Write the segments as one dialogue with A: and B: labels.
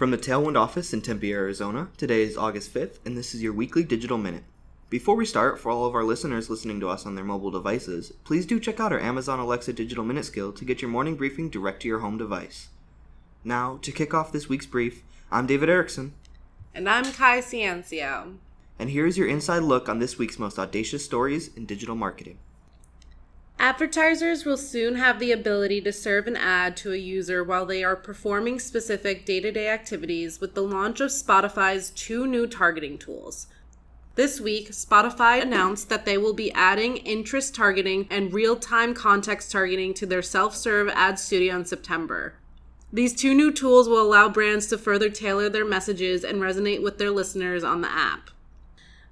A: From the Tailwind office in Tempe, Arizona, today is August 5th, and this is your weekly digital minute. Before we start, for all of our listeners listening to us on their mobile devices, please do check out our Amazon Alexa Digital Minute skill to get your morning briefing direct to your home device. Now, to kick off this week's brief, I'm David Erickson.
B: And I'm Kai Ciencio.
A: And here's your inside look on this week's most audacious stories in digital marketing.
B: Advertisers will soon have the ability to serve an ad to a user while they are performing specific day to day activities with the launch of Spotify's two new targeting tools. This week, Spotify announced that they will be adding interest targeting and real time context targeting to their self serve ad studio in September. These two new tools will allow brands to further tailor their messages and resonate with their listeners on the app.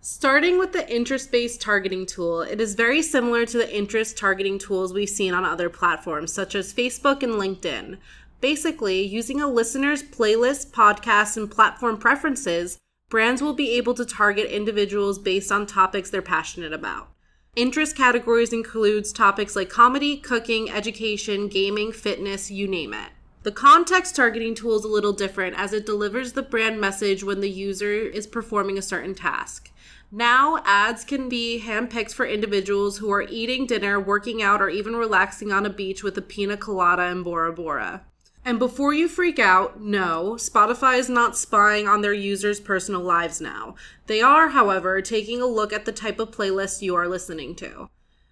B: Starting with the interest based targeting tool, it is very similar to the interest targeting tools we've seen on other platforms such as Facebook and LinkedIn. Basically, using a listener's playlist, podcasts, and platform preferences, brands will be able to target individuals based on topics they're passionate about. Interest categories includes topics like comedy, cooking, education, gaming, fitness, you name it. The context targeting tool is a little different as it delivers the brand message when the user is performing a certain task. Now, ads can be handpicked for individuals who are eating dinner, working out, or even relaxing on a beach with a pina colada and Bora Bora. And before you freak out, no, Spotify is not spying on their users' personal lives now. They are, however, taking a look at the type of playlist you are listening to.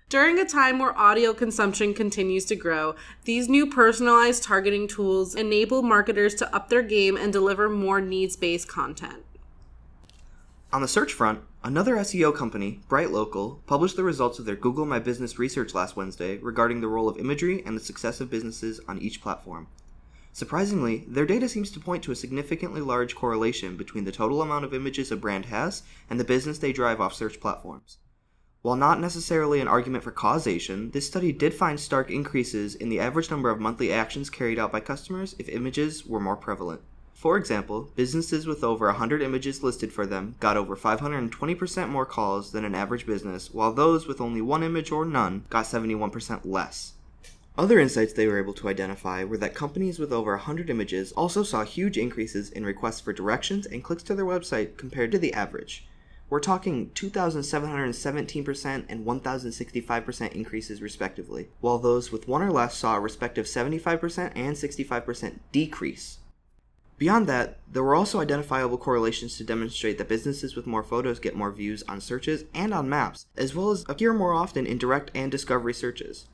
B: During a time where audio consumption continues to grow, these new personalized targeting tools enable marketers to up their game and deliver more needs based content.
A: On the search front, another SEO company, Bright Local, published the results of their Google My Business research last Wednesday regarding the role of imagery and the success of businesses on each platform. Surprisingly, their data seems to point to a significantly large correlation between the total amount of images a brand has and the business they drive off search platforms. While not necessarily an argument for causation, this study did find stark increases in the average number of monthly actions carried out by customers if images were more prevalent. For example, businesses with over 100 images listed for them got over 520% more calls than an average business, while those with only one image or none got 71% less. Other insights they were able to identify were that companies with over 100 images also saw huge increases in requests for directions and clicks to their website compared to the average. We're talking 2,717% and 1,065% increases respectively, while those with one or less saw a respective 75% and 65% decrease. Beyond that, there were also identifiable correlations to demonstrate that businesses with more photos get more views on searches and on maps, as well as appear more often in direct and discovery searches.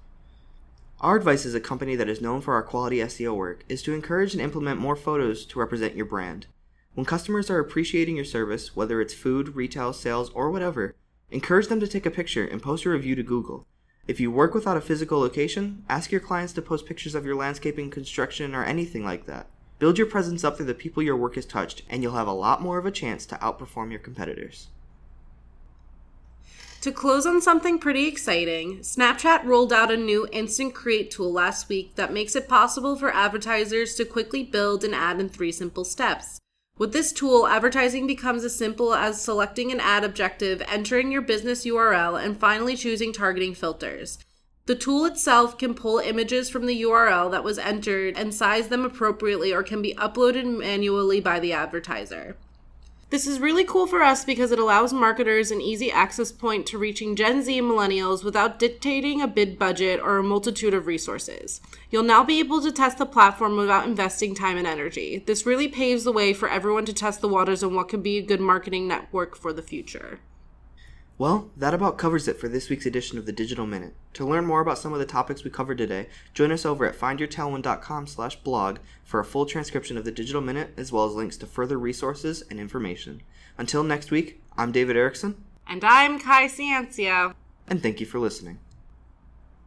A: Our advice as a company that is known for our quality SEO work is to encourage and implement more photos to represent your brand. When customers are appreciating your service, whether it's food, retail, sales, or whatever, encourage them to take a picture and post a review to Google. If you work without a physical location, ask your clients to post pictures of your landscaping, construction, or anything like that. Build your presence up through the people your work has touched, and you'll have a lot more of a chance to outperform your competitors.
B: To close on something pretty exciting, Snapchat rolled out a new instant create tool last week that makes it possible for advertisers to quickly build an ad in three simple steps. With this tool, advertising becomes as simple as selecting an ad objective, entering your business URL, and finally choosing targeting filters. The tool itself can pull images from the URL that was entered and size them appropriately or can be uploaded manually by the advertiser. This is really cool for us because it allows marketers an easy access point to reaching Gen Z and millennials without dictating a bid budget or a multitude of resources. You'll now be able to test the platform without investing time and energy. This really paves the way for everyone to test the waters on what could be a good marketing network for the future.
A: Well, that about covers it for this week's edition of the Digital Minute. To learn more about some of the topics we covered today, join us over at findyourtailwind.com slash blog for a full transcription of the Digital Minute as well as links to further resources and information. Until next week, I'm David Erickson.
B: And I'm Kai Ciencio.
A: And thank you for listening.